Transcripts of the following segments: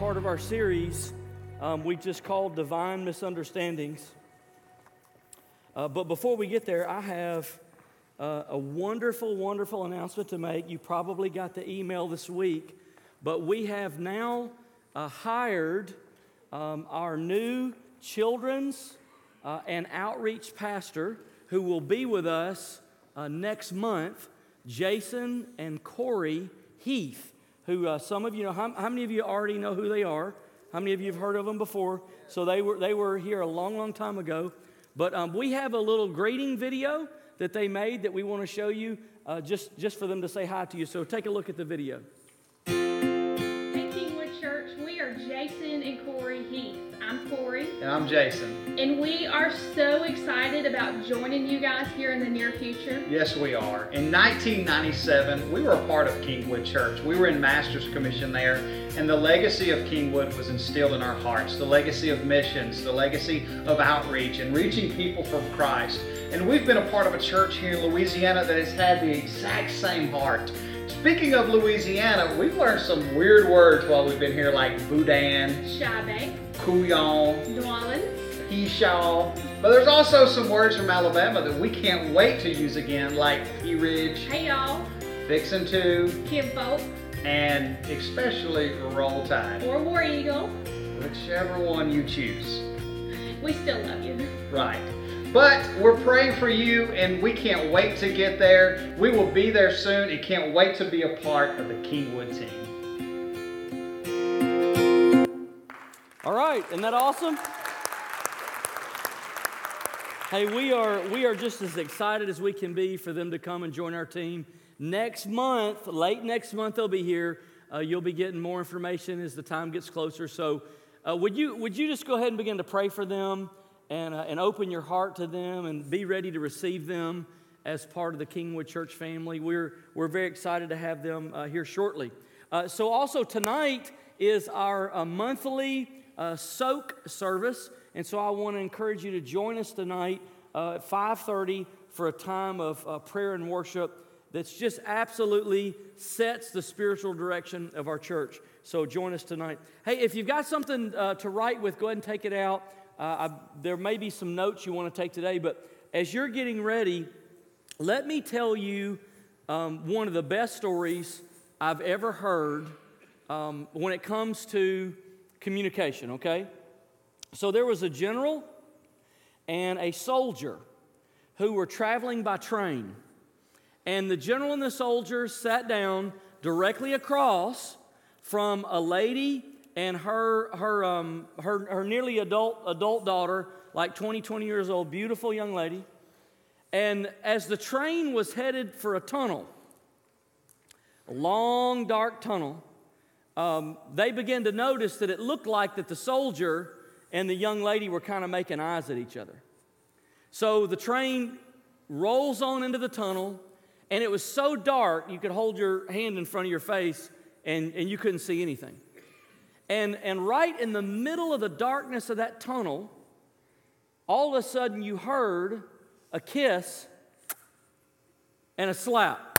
part of our series um, we just called Divine Misunderstandings. Uh, but before we get there, I have uh, a wonderful, wonderful announcement to make. You probably got the email this week, but we have now uh, hired um, our new children's uh, and outreach pastor who will be with us uh, next month, Jason and Corey Heath, who uh, some of you know. How, how many of you already know who they are? How many of you have heard of them before? So they were, they were here a long, long time ago. But um, we have a little greeting video that they made that we want to show you uh, just, just for them to say hi to you. So take a look at the video. Hey Kingwood Church, we are Jason and Corey Heath. I'm Corey. And I'm Jason. And we are so excited about joining you guys here in the near future. Yes, we are. In 1997, we were a part of Kingwood Church. We were in Master's Commission there, and the legacy of Kingwood was instilled in our hearts the legacy of missions, the legacy of outreach, and reaching people from Christ. And we've been a part of a church here in Louisiana that has had the exact same heart. Speaking of Louisiana, we've learned some weird words while we've been here, like boudin, Shabe, couillon, New Orleans. But there's also some words from Alabama that we can't wait to use again, like Pea Ridge, Hey y'all, Vixen 2, Kinfolk, and especially Roll Tide. or War Eagle. Whichever one you choose. We still love you. Right. But we're praying for you, and we can't wait to get there. We will be there soon and can't wait to be a part of the Kingwood team. All right, isn't that awesome? Hey, we are we are just as excited as we can be for them to come and join our team next month. Late next month, they'll be here. Uh, you'll be getting more information as the time gets closer. So, uh, would you would you just go ahead and begin to pray for them and uh, and open your heart to them and be ready to receive them as part of the Kingwood Church family? We're we're very excited to have them uh, here shortly. Uh, so, also tonight is our uh, monthly uh, soak service, and so I want to encourage you to join us tonight uh, at 5:30 for a time of prayer and worship that's just absolutely sets the spiritual direction of our church. So join us tonight. Hey, if you've got something uh, to write with, go ahead and take it out. Uh, I, there may be some notes you want to take today, but as you're getting ready, let me tell you um, one of the best stories I've ever heard um, when it comes to communication, okay? So there was a general and a soldier who were traveling by train. And the general and the soldier sat down directly across from a lady and her, her, um, her, her nearly adult, adult daughter, like 20, 20 years old, beautiful young lady. And as the train was headed for a tunnel, a long, dark tunnel, um, they began to notice that it looked like that the soldier and the young lady were kind of making eyes at each other. So the train rolls on into the tunnel, and it was so dark you could hold your hand in front of your face and, and you couldn't see anything. And, and right in the middle of the darkness of that tunnel, all of a sudden you heard a kiss and a slap.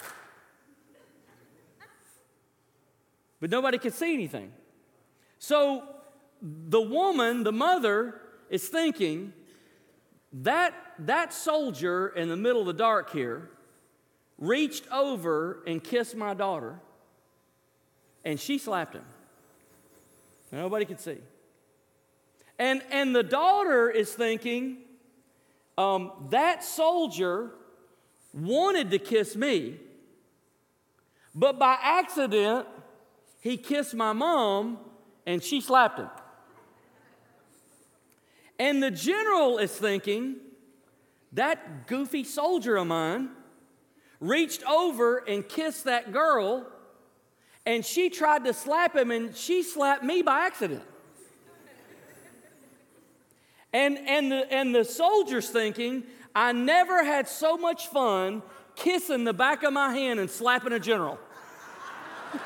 But nobody could see anything. So the woman, the mother, is thinking that that soldier in the middle of the dark here reached over and kissed my daughter, and she slapped him. Nobody could see. And, and the daughter is thinking, um, that soldier wanted to kiss me, but by accident, he kissed my mom and she slapped him. And the general is thinking, that goofy soldier of mine reached over and kissed that girl, and she tried to slap him, and she slapped me by accident. And, and, the, and the soldier's thinking, I never had so much fun kissing the back of my hand and slapping a general.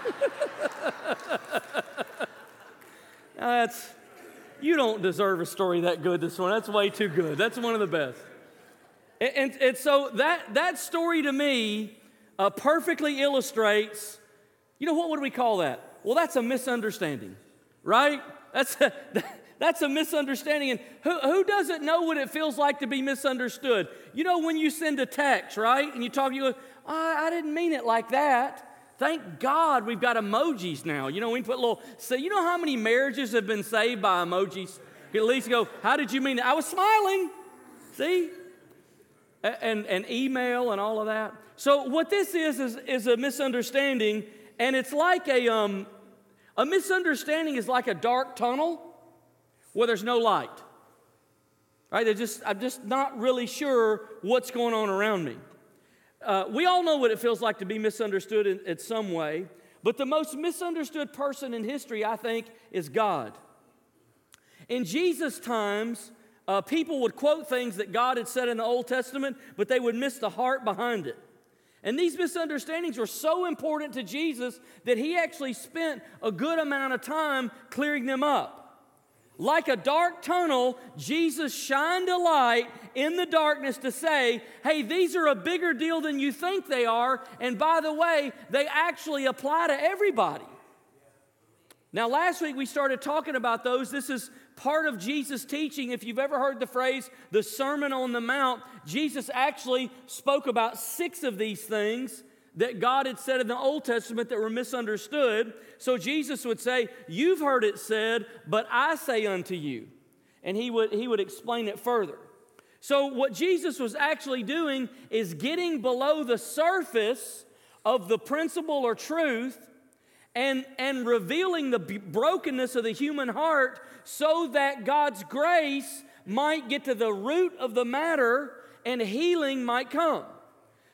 That's, you don't deserve a story that good this one. That's way too good. That's one of the best. And, and, and so that, that story to me uh, perfectly illustrates, you know, what would we call that? Well, that's a misunderstanding, right? That's a, that's a misunderstanding. And who, who doesn't know what it feels like to be misunderstood? You know, when you send a text, right? And you talk, you go, I, I didn't mean it like that. Thank God we've got emojis now. You know, we put little, say, you know how many marriages have been saved by emojis? At least go, how did you mean it? I was smiling. See? And, and email and all of that. So what this is, is, is a misunderstanding, and it's like a, um, a misunderstanding is like a dark tunnel where there's no light. Right? They're just, I'm just not really sure what's going on around me. Uh, we all know what it feels like to be misunderstood in, in some way, but the most misunderstood person in history, I think, is God. In Jesus' times, uh, people would quote things that God had said in the Old Testament, but they would miss the heart behind it. And these misunderstandings were so important to Jesus that he actually spent a good amount of time clearing them up. Like a dark tunnel, Jesus shined a light in the darkness to say, hey, these are a bigger deal than you think they are. And by the way, they actually apply to everybody. Now, last week we started talking about those. This is part of Jesus' teaching. If you've ever heard the phrase the Sermon on the Mount, Jesus actually spoke about six of these things that God had said in the Old Testament that were misunderstood. So Jesus would say, You've heard it said, but I say unto you. And he would, he would explain it further. So, what Jesus was actually doing is getting below the surface of the principle or truth and, and revealing the brokenness of the human heart so that God's grace might get to the root of the matter and healing might come.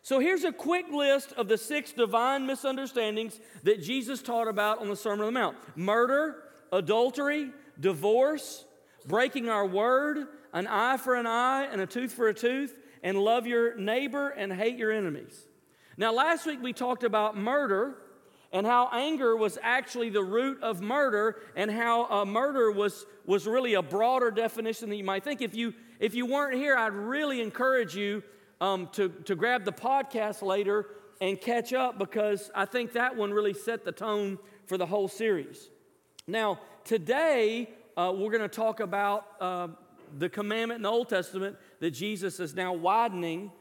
So here's a quick list of the six divine misunderstandings that Jesus taught about on the Sermon on the Mount murder, adultery, divorce, breaking our word, an eye for an eye and a tooth for a tooth, and love your neighbor and hate your enemies. Now, last week we talked about murder and how anger was actually the root of murder and how uh, murder was, was really a broader definition than you might think. If you, if you weren't here, I'd really encourage you um, to, to grab the podcast later and catch up because I think that one really set the tone for the whole series. Now, today uh, we're going to talk about uh, the commandment in the Old Testament that Jesus is now widening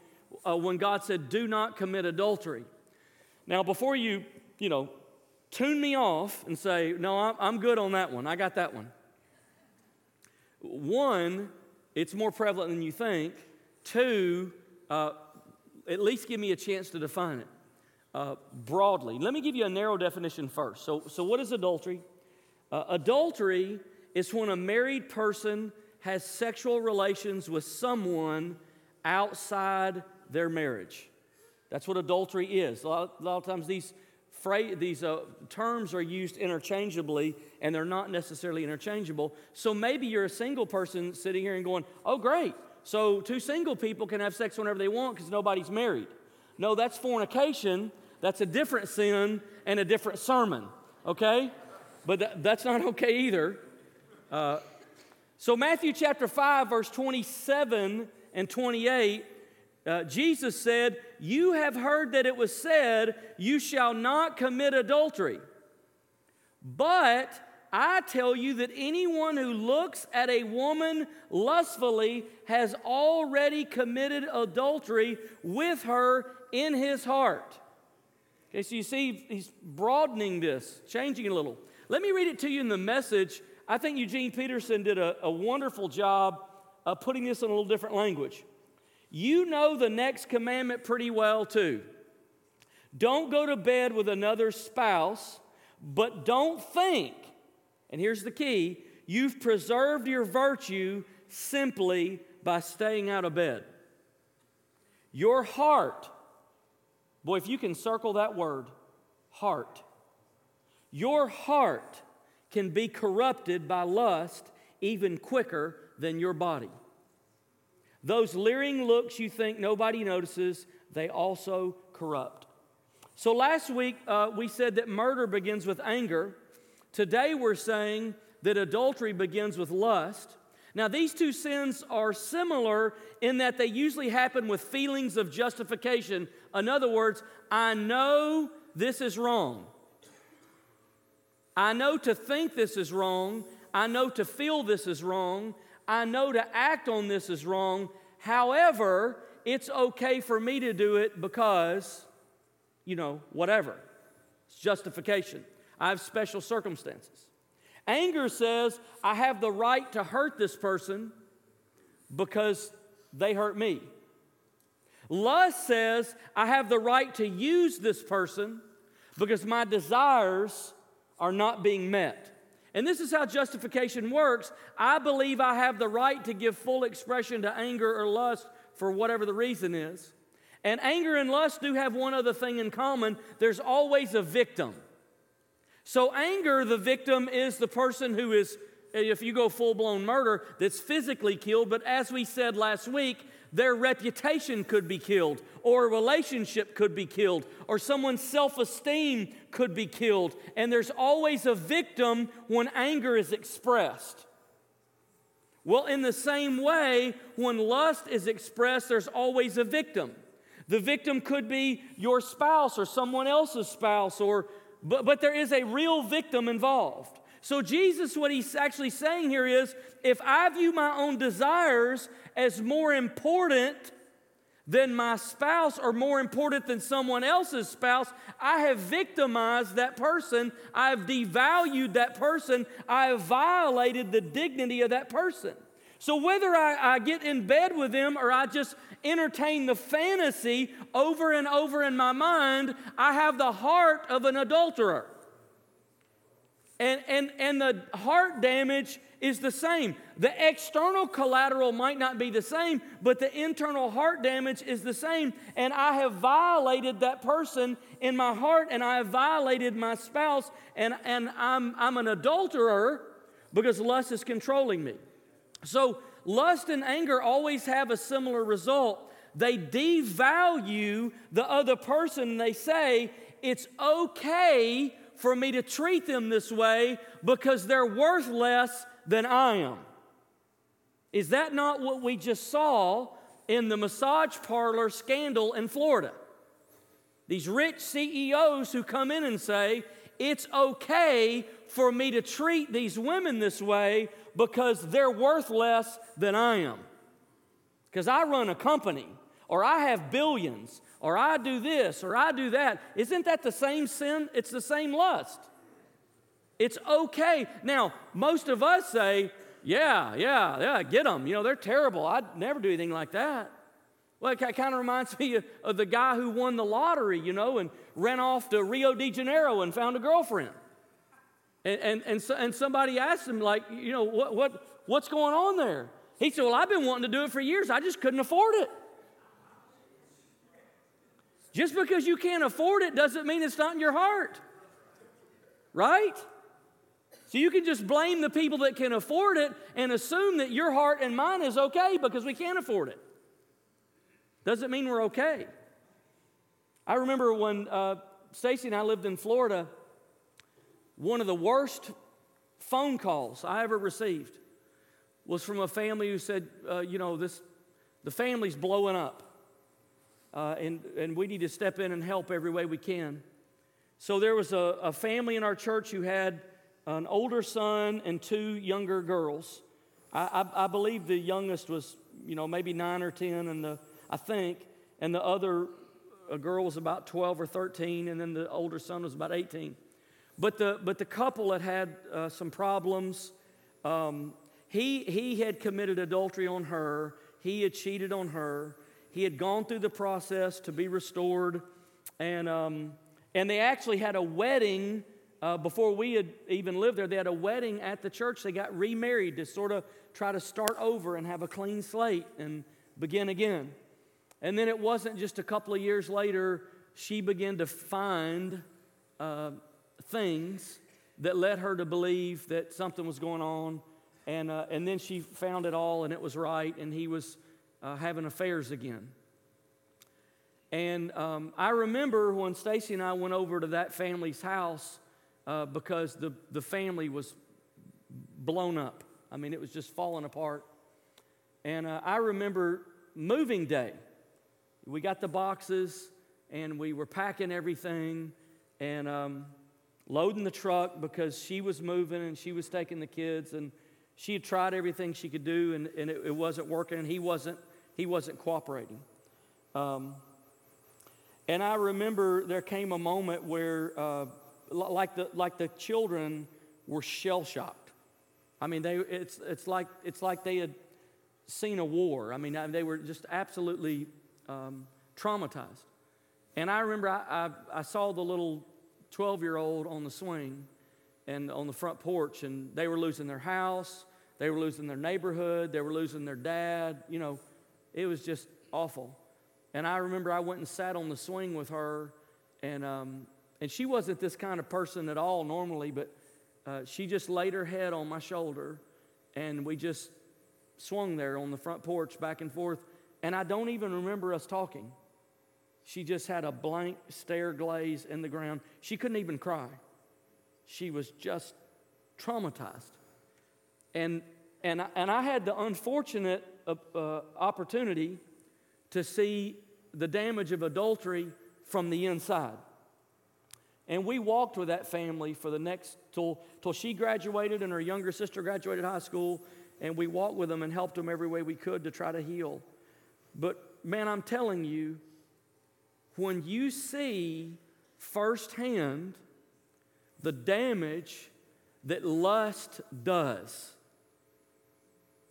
uh, when God said, Do not commit adultery. Now, before you, you know, tune me off and say, No, I'm, good on that one, I got that one. One, it's more prevalent than you think. Two, uh, at least give me a chance to define it uh, broadly. Let me give you a narrow definition first. So, so what is adultery? Uh, adultery is when a married person has sexual relations with someone outside their marriage. That's what adultery is. A lot, a lot of times these, these uh, terms are used interchangeably and they're not necessarily interchangeable. So maybe you're a single person sitting here and going, oh, great. So two single people can have sex whenever they want because nobody's married. No, that's fornication. That's a different sin and a different sermon, okay? But th- that's not okay either. Uh, so, Matthew chapter 5, verse 27 and 28, uh, Jesus said, You have heard that it was said, You shall not commit adultery. But I tell you that anyone who looks at a woman lustfully has already committed adultery with her in his heart. Okay, so you see, he's broadening this, changing it a little. Let me read it to you in the message. I think Eugene Peterson did a, a wonderful job of putting this in a little different language. You know the next commandment pretty well, too. Don't go to bed with another spouse, but don't think and here's the key you've preserved your virtue simply by staying out of bed. Your heart, boy, if you can circle that word, heart, your heart can be corrupted by lust even quicker than your body. Those leering looks you think nobody notices, they also corrupt. So last week uh, we said that murder begins with anger. Today we're saying that adultery begins with lust. Now, these two sins are similar in that they usually happen with feelings of justification. In other words, I know this is wrong. I know to think this is wrong. I know to feel this is wrong. I know to act on this is wrong. However, it's okay for me to do it because, you know, whatever. It's justification. I have special circumstances. Anger says, I have the right to hurt this person because they hurt me. Lust says, I have the right to use this person because my desires are not being met. And this is how justification works. I believe I have the right to give full expression to anger or lust for whatever the reason is. And anger and lust do have one other thing in common there's always a victim. So, anger, the victim, is the person who is, if you go full blown murder, that's physically killed. But as we said last week, their reputation could be killed, or a relationship could be killed, or someone's self esteem could be killed. And there's always a victim when anger is expressed. Well, in the same way, when lust is expressed, there's always a victim. The victim could be your spouse or someone else's spouse, or, but, but there is a real victim involved. So, Jesus, what he's actually saying here is if I view my own desires as more important than my spouse or more important than someone else's spouse, I have victimized that person. I have devalued that person. I have violated the dignity of that person. So, whether I, I, get in bed with them or I just entertain the fantasy over and over in my mind, I have the heart of an adulterer. And, and, and the heart damage is the same. The external collateral might not be the same, but the internal heart damage is the same. And I have violated that person in my heart, and I have violated my spouse, and, and I'm, I'm an adulterer because lust is controlling me. So, lust and anger always have a similar result. They devalue the other person, and they say, it's okay for me to treat them this way because they're worth less than I am. Is that not what we just saw in the massage parlor scandal in Florida? These rich CEOs who come in and say, it's okay for me to treat these women this way because they're worth less than I am. Because I run a company, or I have billions, or I do this or I do that. Isn't that the same sin? It's the same lust. It's okay. Now, most of us say, yeah, yeah, yeah, get them. You know, they're terrible. I'd never do anything like that. Well, it kind of reminds me of, the guy who won the lottery, you know, and ran off to Rio de Janeiro and found a girlfriend. And, and, and, so, and somebody asked him, like, you know, what, what, what's going on there? He said, Well, I've been wanting to do it for years. I just couldn't afford it. Just because you can't afford it doesn't mean it's not in your heart. Right? So you can just blame the people that can afford it and assume that your heart and mine is okay because we can't afford it. Doesn't mean we're okay. I remember when uh, Stacy and I lived in Florida, one of the worst phone calls I ever received was from a family who said, uh, you know, this, the family's blowing up uh, and, and we need to step in and help every way we can. So there was a, a family in our church who had an older son and two younger girls. I, I, I, believe the youngest was, you know, maybe nine or 10, and the, I think, and the other girl was about 12 or 13, and then the older son was about 18. But the, but the couple had had uh, some problems. Um, he, he had committed adultery on her, he had cheated on her, he had gone through the process to be restored, and, um, and they actually had a wedding uh, before we had even lived there. They had a wedding at the church. They got remarried to sort of try to start over and have a clean slate and begin again. And then it wasn't just a couple of years later, she began to find uh, things that led her to believe that something was going on. And, uh, and then she found it all and it was right, and he was uh, having affairs again. And um, I remember when Stacy and I went over to that family's house uh, because the, the family was blown up. I mean, it was just falling apart. And uh, I remember moving day. We got the boxes and we were packing everything. And um, loading the truck because she was moving and she was taking the kids and she had tried everything she could do and, and it, it wasn't working and he wasn't, he wasn't cooperating. Um, and I remember there came a moment where, uh, like, the, like the children were shell shocked. I mean, they, it's, it's, like, it's like they had seen a war. I mean, they were just absolutely um, traumatized. And I remember I, I, I saw the little 12 year old on the swing and on the front porch, and they were losing their house, they were losing their neighborhood, they were losing their dad. You know, it was just awful. And I remember I went and sat on the swing with her, and, um, and she wasn't this kind of person at all normally, but uh, she just laid her head on my shoulder, and we just swung there on the front porch back and forth. And I don't even remember us talking. She just had a blank stare glaze in the ground. She couldn't even cry. She was just traumatized. And, and, and I had the unfortunate uh, opportunity to see the damage of adultery from the inside. And we walked with that family for the next, till, till she graduated and her younger sister graduated high school. And we walked with them and helped them every way we could to try to heal. But man, I'm telling you, when you see firsthand the damage that lust does,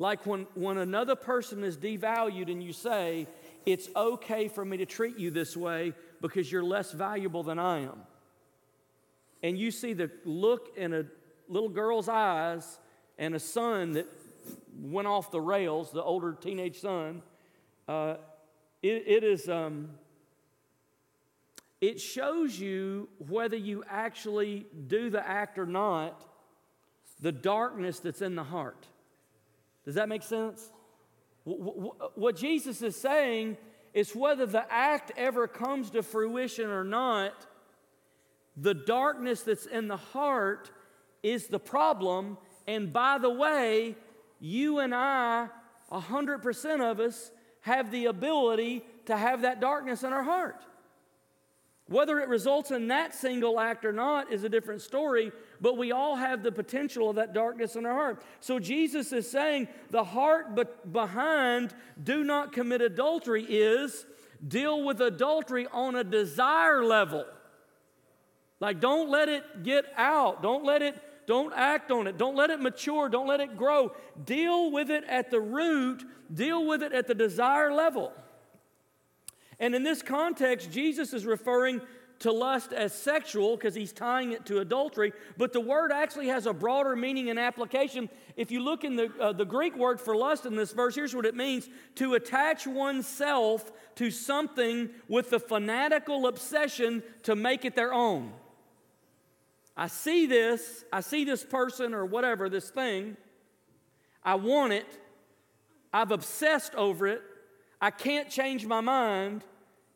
like when, when another person is devalued and you say, it's okay for me to treat you this way because you're less valuable than I am. And you see the look in a little girl's eyes and a son that went off the rails, the older teenage son, uh, it, it is. Um, it shows you whether you actually do the act or not, the darkness that's in the heart. Does that make sense? What Jesus is saying is whether the act ever comes to fruition or not, the darkness that's in the heart is the problem. And by the way, you and I, 100% of us, have the ability to have that darkness in our heart. Whether it results in that single act or not is a different story, but we all have the potential of that darkness in our heart. So Jesus is saying the heart behind do not commit adultery is deal with adultery on a desire level. Like, don't let it get out. Don't let it, don't act on it. Don't let it mature. Don't let it grow. Deal with it at the root, deal with it at the desire level. And in this context, Jesus is referring to lust as sexual because he's tying it to adultery, but the word actually has a broader meaning and application. If you look in the, uh, the Greek word for lust in this verse, here's what it means. To attach oneself to something with the fanatical obsession to make it their own. I see this, I see this person or whatever, this thing, I want it, I've obsessed over it, I can't change my mind,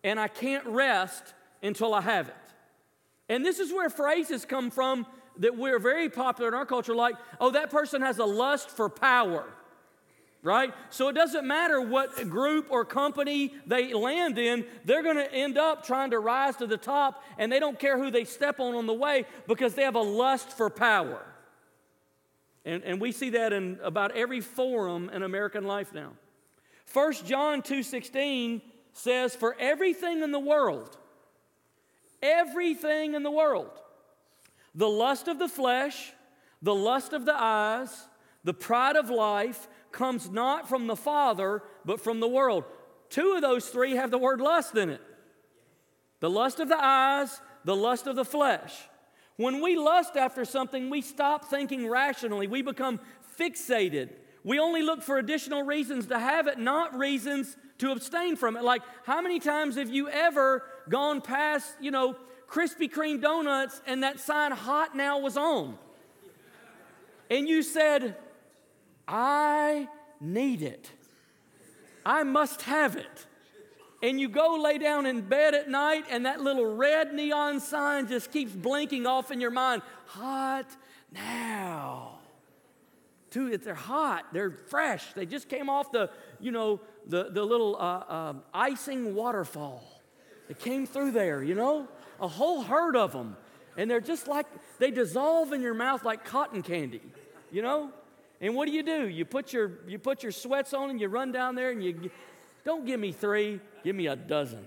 and I can't rest until I have it. And this is where phrases come from that we're very popular in our culture, like, oh, that person has a lust for power, right? So it doesn't matter what group or company they land in, they're going to end up trying to rise to the top, and they don't care who they step on on the way because they have a lust for power. And, and we see that in about every forum in American life now. 1 John 2:16 says, For everything in the world, everything in the world, the lust of the flesh, the lust of the eyes, the pride of life comes not from the Father, but from the world. Two of those three have the word lust in it the lust of the eyes, the lust of the flesh. When we lust after something, we stop thinking rationally. We become fixated. We only look for additional reasons to have it, not reasons to abstain from it. Like, how many times have you ever gone past, you know, Krispy Kreme donuts and that sign hot now was on? And you said, I need it. I must have it. And you go lay down in bed at night, and that little red neon sign just keeps blinking off in your mind. Hot now. Dude, they're hot. They're fresh. They just came off the, you know, the, the little uh, uh, icing waterfall. It came through there, you know? A whole herd of them. And they're just like, they dissolve in your mouth like cotton candy, you know? And what do you do? You put your, you put your sweats on and you run down there and you, don't give me three, give me a dozen.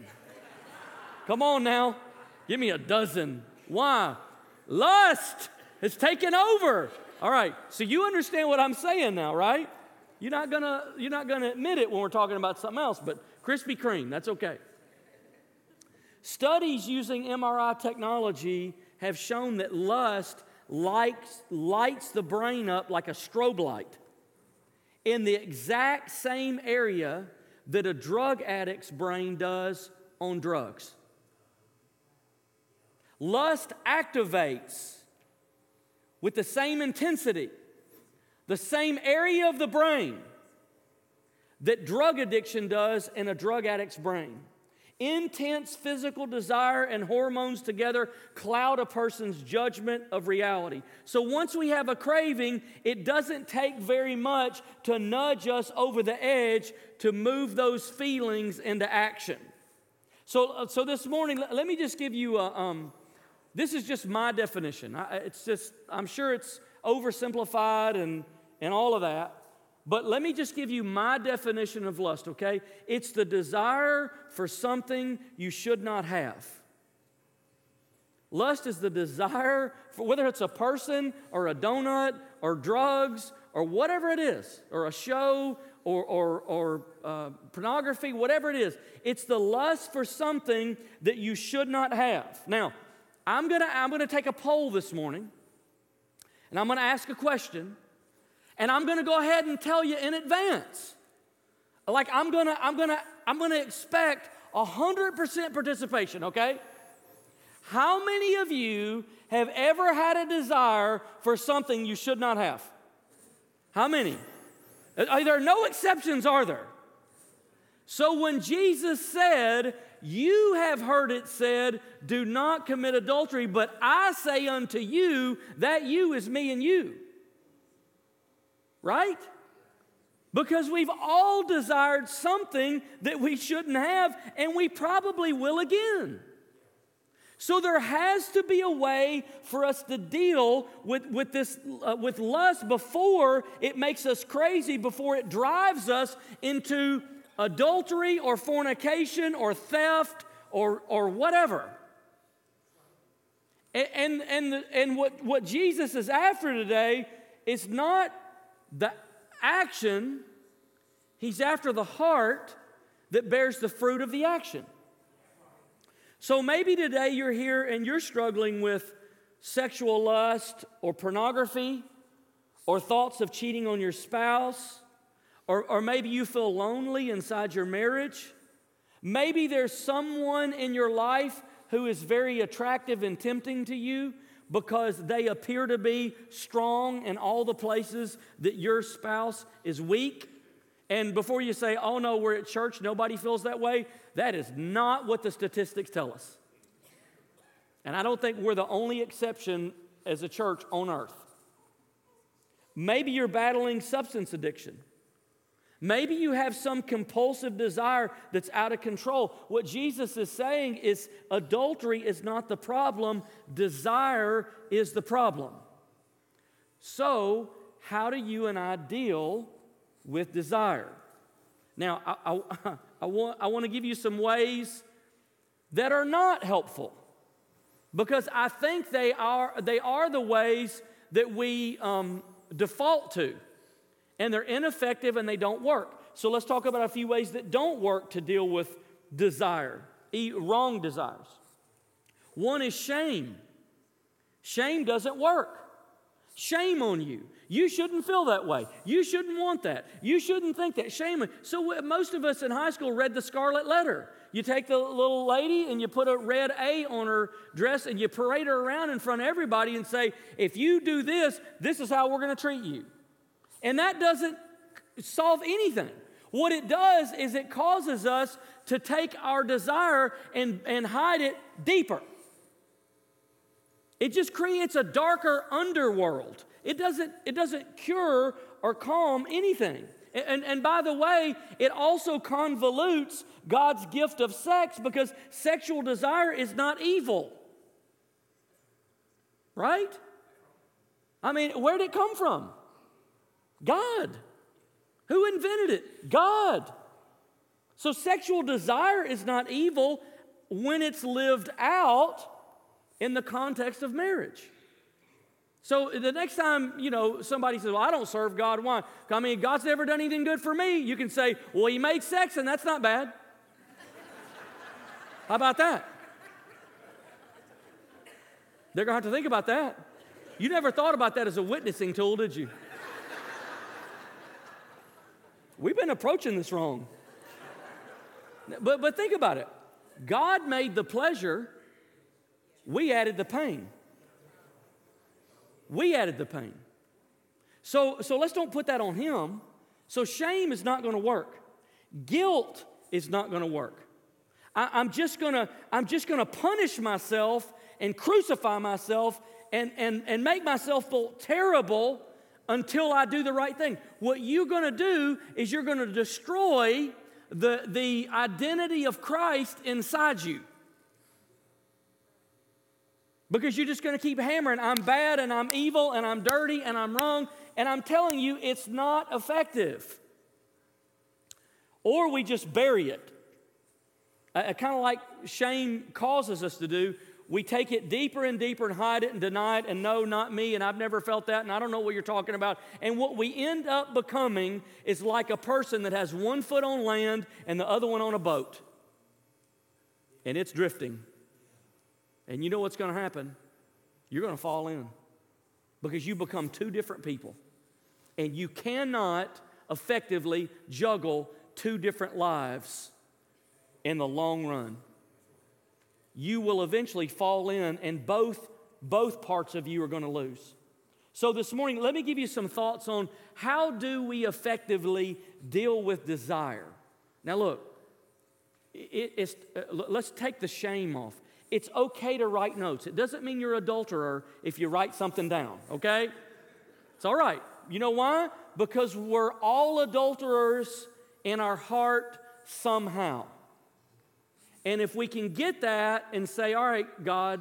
Come on now, give me a dozen. Why? Lust has taken over. All right, so you understand what I'm saying now, right? You're not gonna, you're not gonna admit it when we're talking about something else, but Krispy Kreme, that's okay. Studies using MRI technology have shown that lust lights, lights the brain up like a strobe light in the exact same area that a drug addict's brain does on drugs. Lust activates with the same intensity, the same area of the brain that drug addiction does in a drug addict's brain. Intense physical desire and hormones together cloud a person's judgment of reality. So once we have a craving, it doesn't take very much to nudge us over the edge to move those feelings into action. So, uh, so this morning, let me just give you a. Um, this is just my definition. I, it's just, I'm sure it's oversimplified and, and all of that. But let me just give you my definition of lust, okay? It's the desire for something you should not have. Lust is the desire for whether it's a person or a donut or drugs or whatever it is, or a show or, or, or uh, pornography, whatever it is. It's the lust for something that you should not have. Now, I'm gonna, I'm gonna take a poll this morning and I'm gonna ask a question and I'm to go ahead and tell you in advance. Like I'm to I'm to I'm to expect 100% participation, okay? How many of you have ever had a desire for something you should not have? How many? Are there no exceptions, are there? So when Jesus said, You have heard it said, do not commit adultery, but I say unto you, that you is me and you right? Because we've all desired something that we shouldn't have, and we probably will again. So there has to be a way for us to deal with, with this uh, with lust before it makes us crazy, before it drives us into adultery or fornication or theft or, or whatever. And, and, and, the, and what, what Jesus is after today is not the action, he's after the heart that bears the fruit of the action. So maybe today you're here and you're struggling with sexual lust or pornography or thoughts of cheating on your spouse, or, or maybe you feel lonely inside your marriage. Maybe there's someone in your life who is very attractive and tempting to you, because they appear to be strong in all the places that your spouse is weak. And before you say, oh no, we're at church, nobody feels that way, that is not what the statistics tell us. And I don't think we're the only exception as a church on earth. Maybe you're battling substance addiction. Maybe you have some compulsive desire that's out of control. What Jesus is saying is adultery is not the problem, desire is the problem. So, how do you and I deal with desire? Now, I, I, I want, I want to give you some ways that are not helpful because I think they are, they are the ways that we um, default to and they're ineffective and they don't work. So let's talk about a few ways that don't work to deal with desire, wrong desires. One is shame. Shame doesn't work. Shame on you. You shouldn't feel that way. You shouldn't want that. You shouldn't think that. Shame. So most of us in high school read the Scarlet Letter. You take the little lady and you put a red A on her dress and you parade her around in front of everybody and say, if you do this, this is how we're going to treat you. And that doesn't solve anything. What it does is it causes us to take our desire and, and hide it deeper. It just creates a darker underworld. It doesn't, it doesn't cure or calm anything. And, and by the way, it also convolutes God's gift of sex because sexual desire is not evil. right? I mean, where did it come from? God. Who invented it? God. So sexual desire is not evil when it's lived out in the context of marriage. So the next time, you know, somebody says, Well, I don't serve God, why? I mean, God's never done anything good for me. You can say, Well, He made sex, and that's not bad. How about that? They're going to have to think about that. You never thought about that as a witnessing tool, did you? We've been approaching this wrong. But, but think about it God made the pleasure, we added the pain. We added the pain. So, so let's don't put that on Him. So shame is not going to work, guilt is not going to work. I, I'm just gonna, I'm just gonna punish myself and crucify myself and, and, and make myself feel terrible until I do the right thing. What you're gonna do is you're gonna destroy the, the identity of Christ inside you. Because you're just gonna keep hammering, I'm bad and I'm evil and I'm dirty and I'm wrong. And I'm telling you, it's not effective. Or we just bury it. Uh, kind of like shame causes us to do we take it deeper and deeper and hide it and deny it and no, not me, and I've never felt that, and I don't know what you're talking about. And what we end up becoming is like a person that has one foot on land and the other one on a boat, and it's drifting. And you know what's going to happen? You're going to fall in because you become two different people. And you cannot effectively juggle two different lives in the long run you will eventually fall in, and both, both parts of you are going to lose. So, this morning, let me give you some thoughts on how do we effectively deal with desire. Now, look, it, uh, let's take the shame off. It's okay to write notes. It doesn't mean you're adulterer if you write something down, okay? It's all right. You know why? Because we're all adulterers in our heart somehow. And if we can get that and say, all right, God,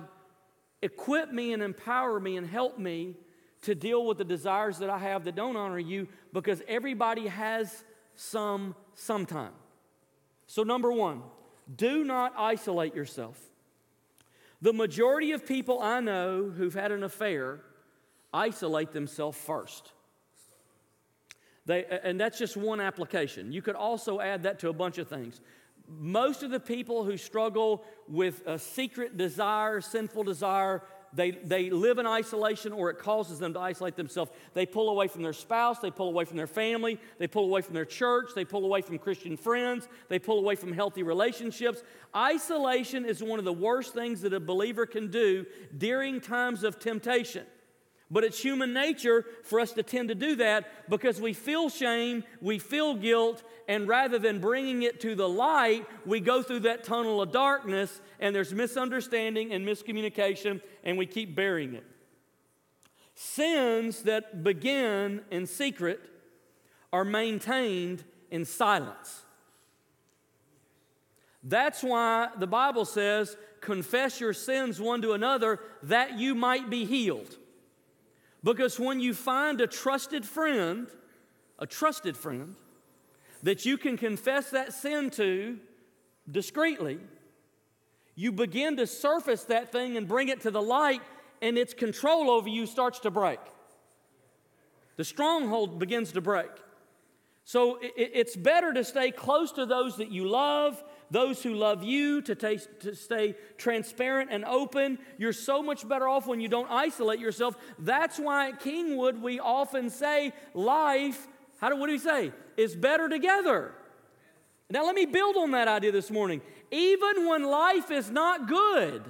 equip me and empower me and help me to deal with the desires that I have that don't honor you, because everybody has some sometime. So, number one, do not isolate yourself. The majority of people I know who've had an affair isolate themselves first. They, and that's just one application. You could also add that to a bunch of things most of the people who struggle with a secret desire, sinful desire, they, they live in isolation or it causes them to isolate themselves. They pull away from their spouse, they pull away from their family, they pull away from their church, they pull away from Christian friends, they pull away from healthy relationships. Isolation is one of the worst things that a believer can do during times of temptation. But it's human nature for us to tend to do that because we feel shame, we feel guilt, and rather than bringing it to the light, we go through that tunnel of darkness and there's misunderstanding and miscommunication, and we keep burying it. Sins that begin in secret are maintained in silence. That's why the Bible says, confess your sins one to another that you might be healed. Because when you find a trusted friend, a trusted friend, that you can confess that sin to discreetly, you begin to surface that thing and bring it to the light, and its control over you starts to break. The stronghold begins to break. So it's better to stay close to those that you love, those who love you, to, taste, to stay transparent and open. You're so much better off when you don't isolate yourself. That's why at Kingwood we often say life, how do, what do we say? Is better together. Now let me build on that idea this morning. Even when life is not good,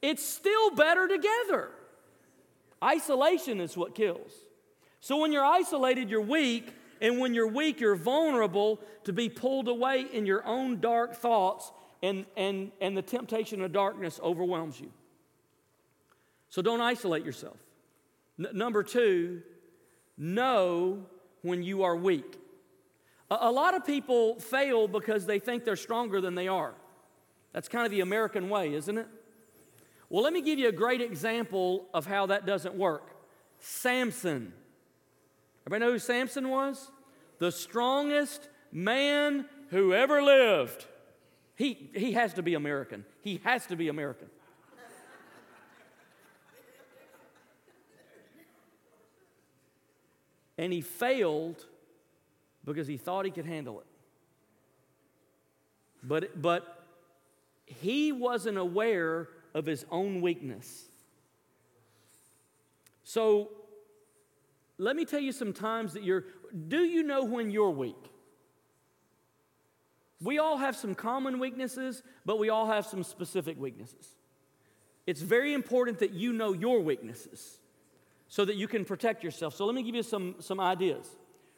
it's still better together. Isolation is what kills. So when you're isolated, you're weak. And when you're weak, you're vulnerable to be pulled away in your own dark thoughts, and, and, and the temptation of darkness overwhelms you. So don't isolate yourself. N- number two, know when you are weak. A, a lot of people fail because they think they're stronger than they are. That's kind of the American way, isn't it? Well, let me give you a great example of how that doesn't work. Samson. Everybody know who Samson was? The strongest man who ever lived. He, he has to be American. He has to be American. and he failed because he thought he could handle it. But, but he wasn't aware of his own weakness. So let me tell you some times that you're, do you know when you're weak? We all have some common weaknesses, but we all have some specific weaknesses. It's very important that you know your weaknesses so that you can protect yourself. So let me give you some, some ideas.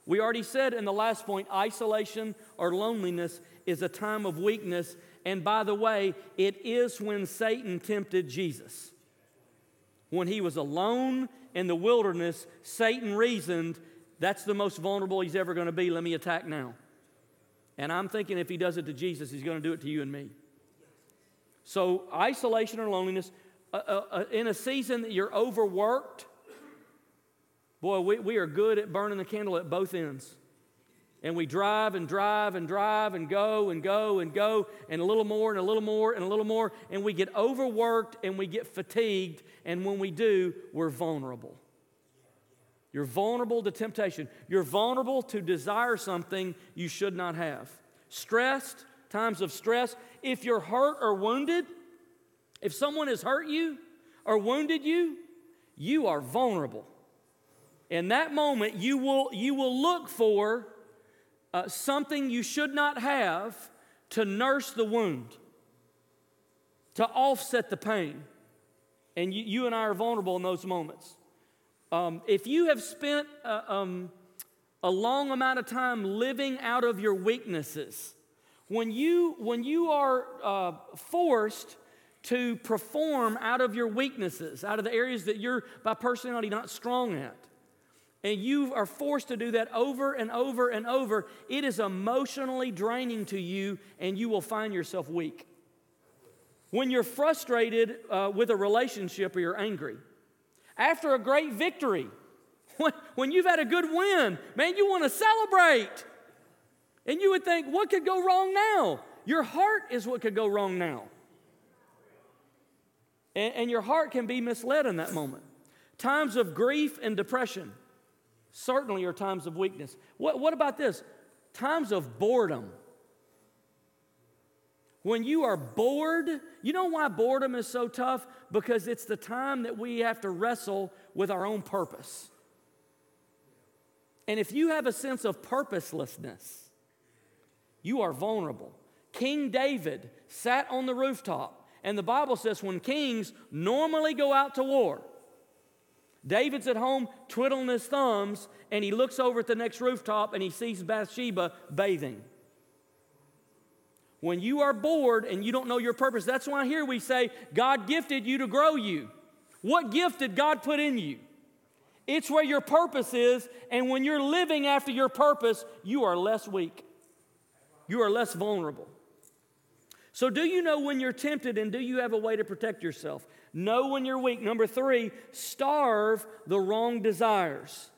We already said in the last point isolation or loneliness is a time of weakness. And by the way, it is when Satan tempted Jesus. When he was alone in the wilderness, Satan reasoned, that's the most vulnerable he's ever going to be. Let me attack now. And I'm thinking if he does it to Jesus, he's going to do it to you and me. So, isolation or loneliness, uh, uh, uh, in a season that you're overworked, boy, we, we are good at burning the candle at both ends. And we drive and drive and drive and go and go and go and a little more and a little more and a little more. And we get overworked and we get fatigued. And when we do, we're vulnerable. You're vulnerable to temptation. You're vulnerable to desire something you should not have. Stressed, times of stress. If you're hurt or wounded, if someone has hurt you or wounded you, you are vulnerable. In that moment, you will, you will look for uh, something you should not have to nurse the wound, to offset the pain. And you, you and I are vulnerable in those moments. Um, if you have spent uh, um, a long amount of time living out of your weaknesses, when you, when you are uh, forced to perform out of your weaknesses, out of the areas that you're by personality not strong at, and you are forced to do that over and over and over, it is emotionally draining to you and you will find yourself weak. When you're frustrated uh, with a relationship or you're angry, after a great victory, when, when you've had a good win, man, you want to celebrate. And you would think, what could go wrong now? Your heart is what could go wrong now. And, and your heart can be misled in that moment. Times of grief and depression certainly are times of weakness. What, what about this? Times of boredom. When you are bored, you know why boredom is so tough? Because it's the time that we have to wrestle with our own purpose. And if you have a sense of purposelessness, you are vulnerable. King David sat on the rooftop, and the Bible says when kings normally go out to war, David's at home twiddling his thumbs, and he looks over at the next rooftop and he sees Bathsheba bathing. When you are bored and you don't know your purpose, that's why here we say God gifted you to grow you. What gift did God put in you? It's where your purpose is, and when you're living after your purpose, you are less weak. You are less vulnerable. So, do you know when you're tempted and do you have a way to protect yourself? Know when you're weak. Number three, starve the wrong desires.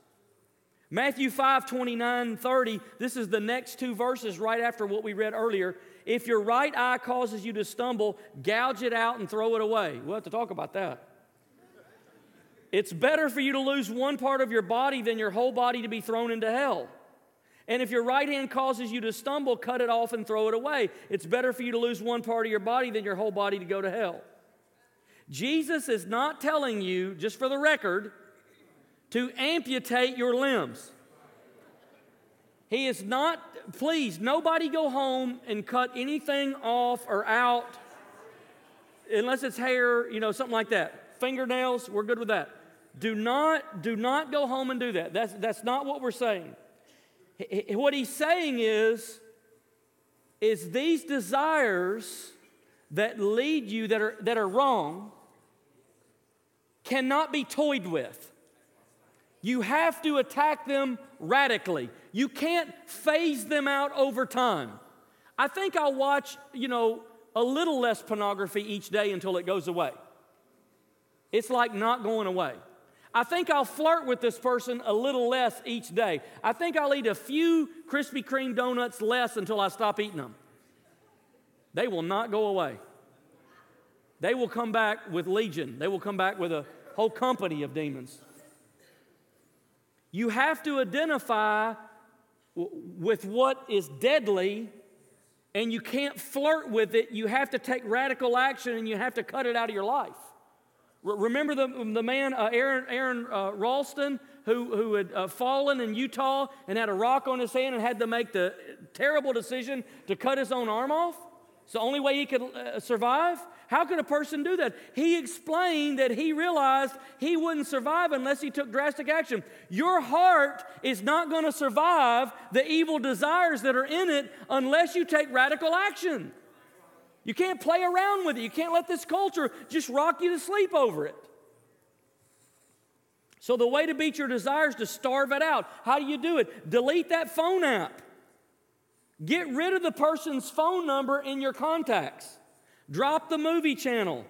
Matthew 5 29, 30, this is the next two verses right after what we read earlier. If your right eye causes you to stumble, gouge it out and throw it away. We'll have to talk about that. It's better for you to lose one part of your body than your whole body to be thrown into hell. And if your right hand causes you to stumble, cut it off and throw it away. It's better for you to lose one part of your body than your whole body to go to hell. Jesus is not telling you, just for the record, to amputate your limbs. He is not, please, nobody go home and cut anything off or out unless it's hair, you know, something like that. Fingernails, we're good with that. Do not, do not go home and do that. That's, that's not what we're saying. What he's saying is, is these desires that lead you that are, that are wrong cannot be toyed with. You have to attack them radically. You can't phase them out over time. I think I'll watch, you know, a little less pornography each day until it goes away. It's like not going away. I think I'll flirt with this person a little less each day. I think I'll eat a few Krispy Kreme donuts less until I stop eating them. They will not go away. They will come back with legion, they will come back with a whole company of demons. You have to identify with what is deadly, and you can't flirt with it. You have to take radical action and you have to cut it out of your life. Remember the, the man, uh, Aron, Aron uh, Ralston, who, who had uh, fallen in Utah and had a rock on his hand and had to make the terrible decision to cut his own arm off? It's the only way he could uh, survive. How could a person do that? He explained that he realized he wouldn't survive unless he took drastic action. Your heart is not going to survive the evil desires that are in it unless you take radical action. You can't play around with it. You can't let this culture just rock you to sleep over it. So, the way to beat your desires to starve it out. How do you do it? Delete that phone app. Get rid of the person's phone number in your contacts. Drop the movie channel.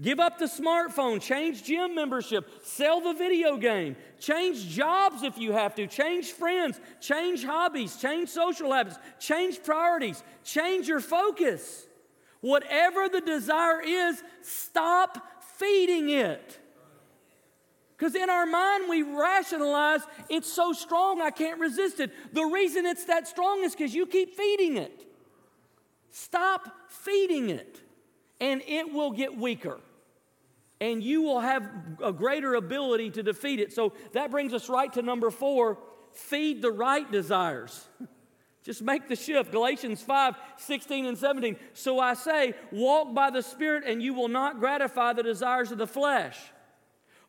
Give up the smartphone, change gym membership, sell the video game, change jobs if you have to, change friends, change hobbies, change social habits, change priorities, change your focus. Whatever the desire is, stop feeding it. Because in our mind, we rationalize it's so strong, I can't resist it. The reason it's that strong is because you keep feeding it. Stop feeding it and it will get weaker. And you will have a greater ability to defeat it. So that brings us right to number four feed the right desires. Just make the shift. Galatians 5 16 and 17. So I say, walk by the Spirit, and you will not gratify the desires of the flesh.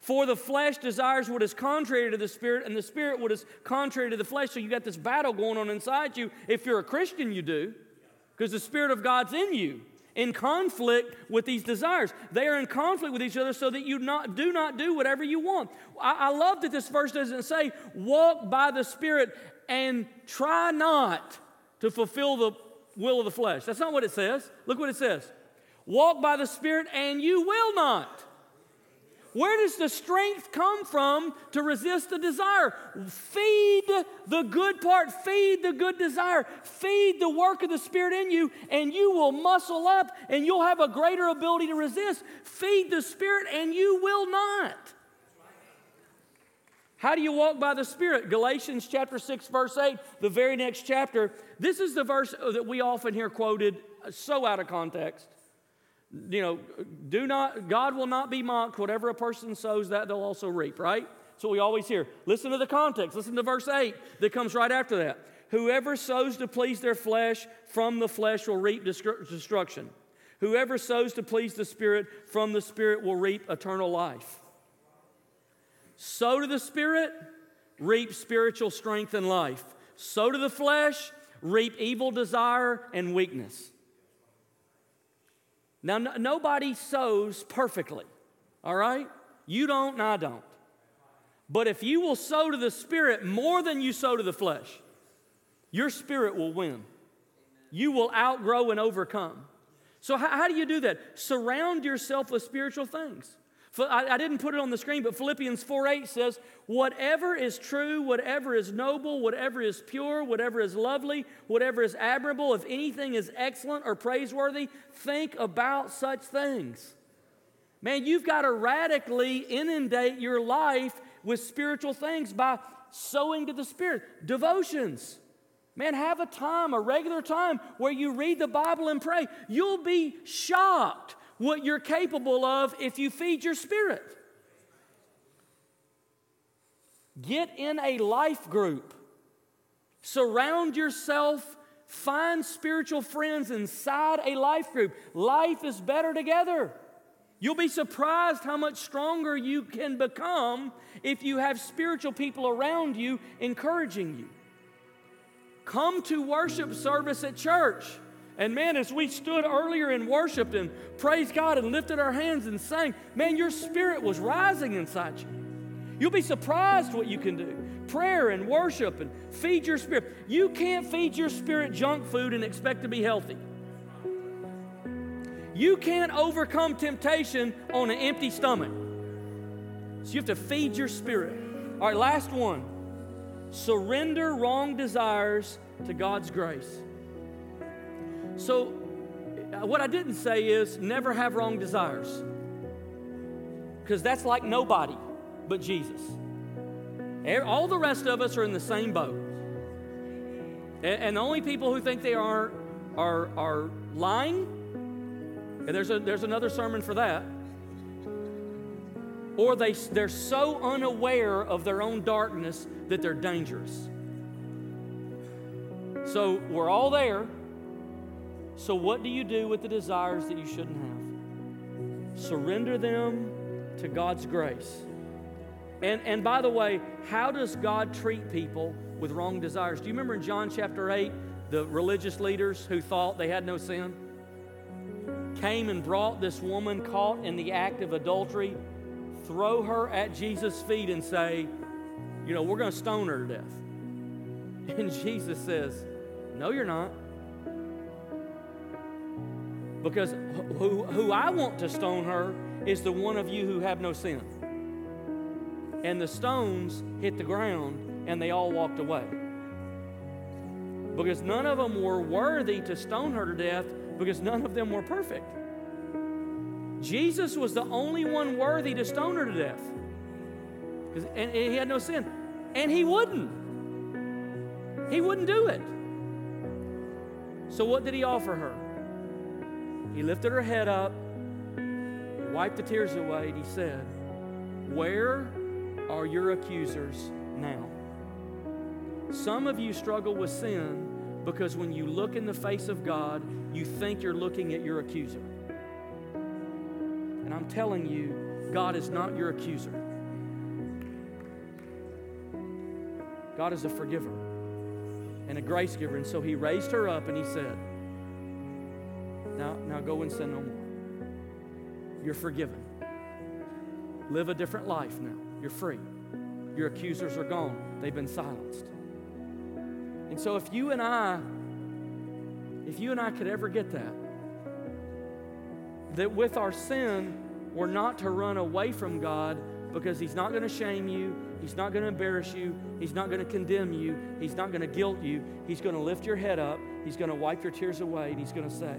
For the flesh desires what is contrary to the Spirit, and the Spirit what is contrary to the flesh. So you got this battle going on inside you. If you're a Christian, you do, because the Spirit of God's in you in conflict with these desires. They are in conflict with each other so that you not, do not do whatever you want. I, I love that this verse doesn't say, walk by the Spirit and try not to fulfill the will of the flesh. That's not what it says. Look what it says walk by the Spirit and you will not. Where does the strength come from to resist the desire? Feed the good part, feed the good desire, feed the work of the Spirit in you, and you will muscle up and you'll have a greater ability to resist. Feed the Spirit and you will not. How do you walk by the Spirit? Galatians chapter 6, verse 8, the very next chapter. This is the verse that we often hear quoted so out of context you know, do not, God will not be mocked. Whatever a person sows, that they'll also reap, right? So we always hear. Listen to the context. Listen to verse 8 that comes right after that. Whoever sows to please their flesh, from the flesh will reap destruction. Whoever sows to please the Spirit, from the Spirit will reap eternal life. Sow to the Spirit, reap spiritual strength and life. Sow to the flesh, reap evil desire and weakness. Now, no, nobody sows perfectly, all right? You don't, and I don't. But if you will sow to the Spirit more than you sow to the flesh, your spirit will win. You will outgrow and overcome. So, how, how do you do that? Surround yourself with spiritual things. I, didn't put it on the screen, but Philippians 4 8 says, Whatever is true, whatever is noble, whatever is pure, whatever is lovely, whatever is admirable, if anything is excellent or praiseworthy, think about such things. Man, you've got to radically inundate your life with spiritual things by sowing to the Spirit. Devotions. Man, have a time, a regular time where you read the Bible and pray. You'll be shocked what you're capable of if you feed your spirit. Get in a life group. Surround yourself, find spiritual friends inside a life group. Life is better together. You'll be surprised how much stronger you can become if you have spiritual people around you encouraging you. Come to worship service at church. And man, as we stood earlier and worshiped and praised God and lifted our hands and sang, man, your spirit was rising inside you. You'll be surprised what you can do. Prayer and worship and feed your spirit. You can't feed your spirit junk food and expect to be healthy. You can't overcome temptation on an empty stomach. So you have to feed your spirit. All right, last one. Surrender wrong desires to God's grace. So, uh, what I didn't say is never have wrong desires. Because that's like nobody but Jesus. All the rest of us are in the same boat. And the only people who think they are are, are lying. And there's, a, there's another sermon for that. Or they, they're so unaware of their own darkness that they're dangerous. So we're all there. So, what do you do with the desires that you shouldn't have? Surrender them to God's grace. And, and by the way, how does God treat people with wrong desires? Do you remember in John chapter 8, the religious leaders who thought they had no sin came and brought this woman caught in the act of adultery, throw her at Jesus' feet and say, You know, we're going to stone her to death. And Jesus says, No, you're not. Because who, who I want to stone her is the one of you who have no sin. And the stones hit the ground and they all walked away. Because none of them were worthy to stone her to death because none of them were perfect. Jesus was the only one worthy to stone her to death. And he had no sin. And he wouldn't. He wouldn't do it. So, what did he offer her? He lifted her head up, he wiped the tears away, and he said, Where are your accusers now? Some of you struggle with sin because when you look in the face of God, you think you're looking at your accuser. And I'm telling you, God is not your accuser. God is a forgiver and a grace giver. And so he raised her up and he said, Now, now go and sin no more. You're forgiven. Live a different life now. You're free. Your accusers are gone, they've been silenced. And so if you and I, if you and I could ever get that, that with our sin, we're not to run away from God because He's not going to shame you, He's not going to embarrass you, He's not going to condemn you, He's not going to guilt you. He's going to lift your head up, He's going to wipe your tears away, and He's going to say,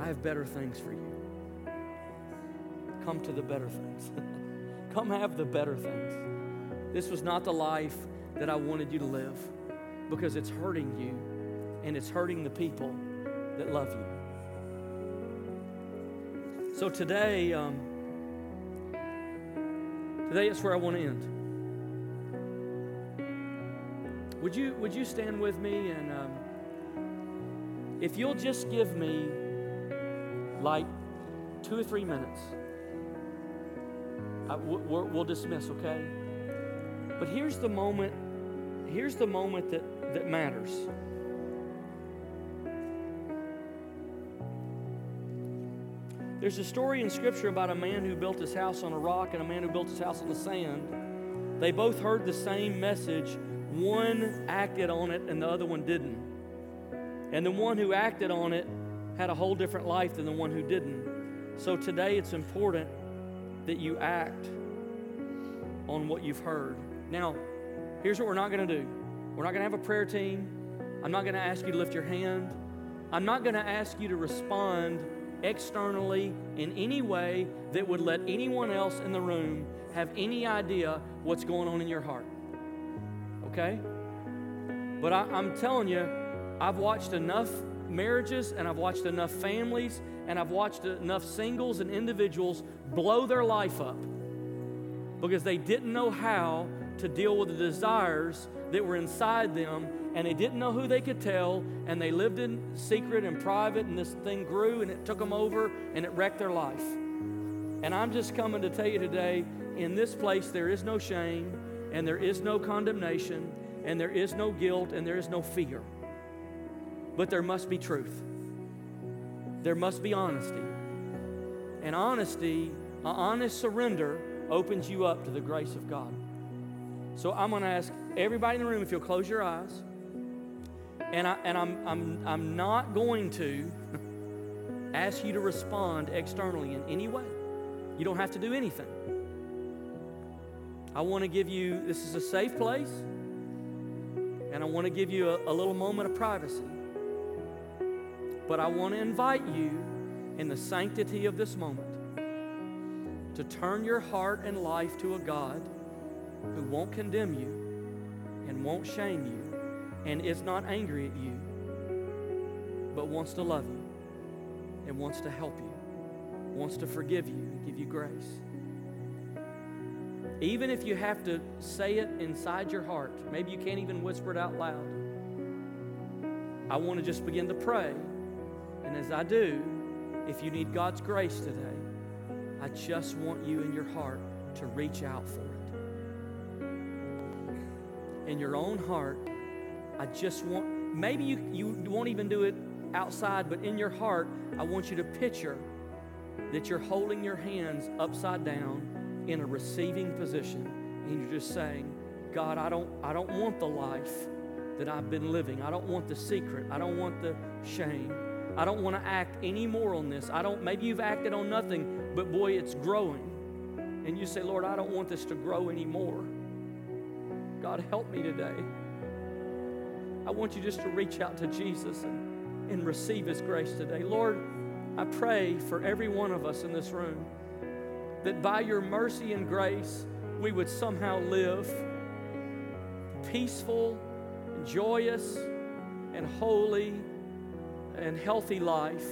I have better things for you. Come to the better things. Come have the better things. This was not the life that I wanted you to live because it's hurting you and it's hurting the people that love you. So today, um, today is where I want to end. Would you would you stand with me and um, if you'll just give me like two or three minutes, I, we'll, we'll dismiss, okay? But here's the moment here's the moment that, that matters. There's a story in Scripture about a man who built his house on a rock and a man who built his house on the sand. They both heard the same message. One acted on it and the other one didn't. And the one who acted on it had a whole different life than the one who didn't. So today it's important that you act on what you've heard. Now, Here's what we're not going to do we're not going to have a prayer team. I'm not going to ask you to lift your hand. I'm not going to ask you to respond externally in any way that would let anyone else in the room have any idea what's going on in your heart. Okay? But I, am telling you, I've watched enough marriages and I've watched enough families and I've watched enough singles and individuals blow their life up because they didn't know how to deal with the desires that were inside them, and they didn't know who they could tell, and they lived in secret and private, and this thing grew and it took them over and it wrecked their life. And I'm just coming to tell you today in this place, there is no shame, and there is no condemnation, and there is no guilt, and there is no fear. But there must be truth. There must be honesty. And honesty, an honest surrender, opens you up to the grace of God. So I'm going to ask everybody in the room if you'll close your eyes. And, I, and I'm, I'm, I'm not going to ask you to respond externally in any way. You don't have to do anything. I want to give you, this is a safe place, and I want to give you a, a little moment of privacy. But I want to invite you in the sanctity of this moment to turn your heart and life to a God who won't condemn you and won't shame you and is not angry at you, but wants to love you and wants to help you, wants to forgive you and give you grace. Even if you have to say it inside your heart, maybe you can't even whisper it out loud. I want to just begin to pray. And as I do, if you need God's grace today, I just want you in your heart to reach out for it. In your own heart, I just want, maybe you, you won't even do it outside, but in your heart, I want you to picture that you're holding your hands upside down in a receiving position and you're just saying, God, I don't, I don't want the life that I've been living. I don't want the secret. I don't want the shame. I don't want to act any more on this. I don't, maybe you've acted on nothing, but boy, it's growing. And you say, Lord, I don't want this to grow anymore. God, help me today. I want you just to reach out to Jesus and, and receive His grace today. Lord, I pray for every one of us in this room that by your mercy and grace, we would somehow live peaceful, and joyous, and holy, and healthy life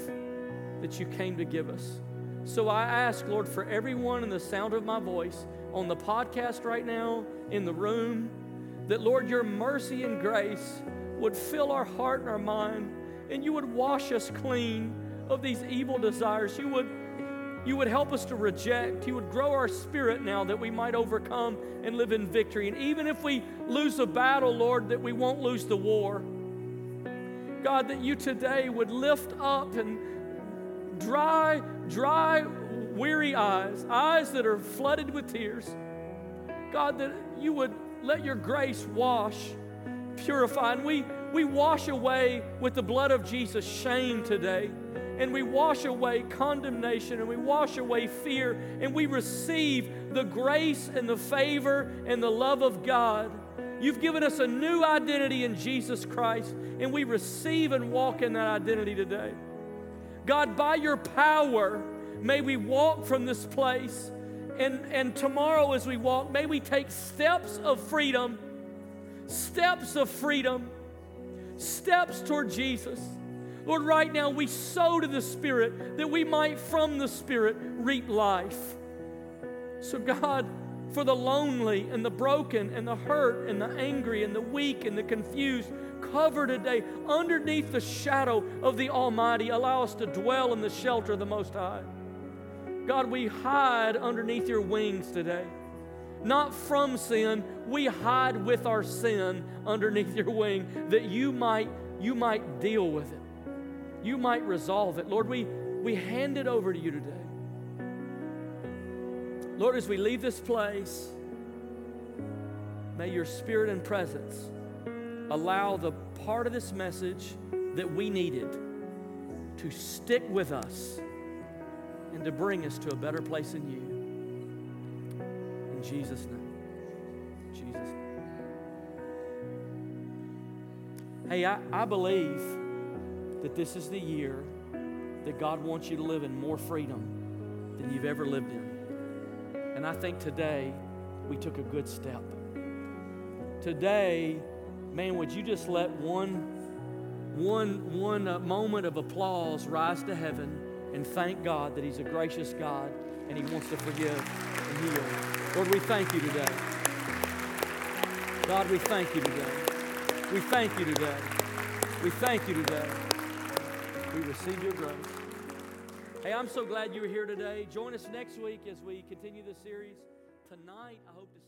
that you came to give us. So I ask, Lord, for everyone in the sound of my voice, on the podcast right now, in the room, that, Lord, your mercy and grace would fill our heart and our mind, and you would wash us clean of these evil desires. You would you would help us to reject. You would grow our spirit now that we might overcome and live in victory. And even if we lose a battle, Lord, that we won't lose the war. God, that you today would lift up and dry, dry, weary eyes, eyes that are flooded with tears. God, that you would let your grace wash, purify, and we, we wash away with the blood of Jesus shame today and we wash away condemnation and we wash away fear and we receive the grace and the favor and the love of God. You've given us a new identity in Jesus Christ and we receive and walk in that identity today. God, by your power, may we walk from this place. And, and tomorrow, as we walk, may we take steps of freedom, steps of freedom, steps toward Jesus. Lord, right now we sow to the Spirit that we might from the Spirit reap life. So, God, for the lonely and the broken and the hurt and the angry and the weak and the confused, cover today underneath the shadow of the Almighty. Allow us to dwell in the shelter of the Most High. God, we hide underneath your wings today. Not from sin, we hide with our sin underneath your wing that you might, you might deal with it you might resolve it. Lord, we, we hand it over to you today. Lord, as we leave this place, may your spirit and presence allow the part of this message that we needed to stick with us and to bring us to a better place in you. In Jesus' name. Jesus'. Hey, I, I believe that this is the year that God wants you to live in more freedom than you've ever lived in. And I think today we took a good step. Today, man, would you just let one one one uh, moment of applause rise to heaven and thank God that he's a gracious God and he wants to forgive and heal. Lord, we thank you today. God, we thank you today. We thank you today. We thank you today. We receive your grace. Hey, I'm so glad you were here today. Join us next week as we continue this series. Tonight, I hope to see.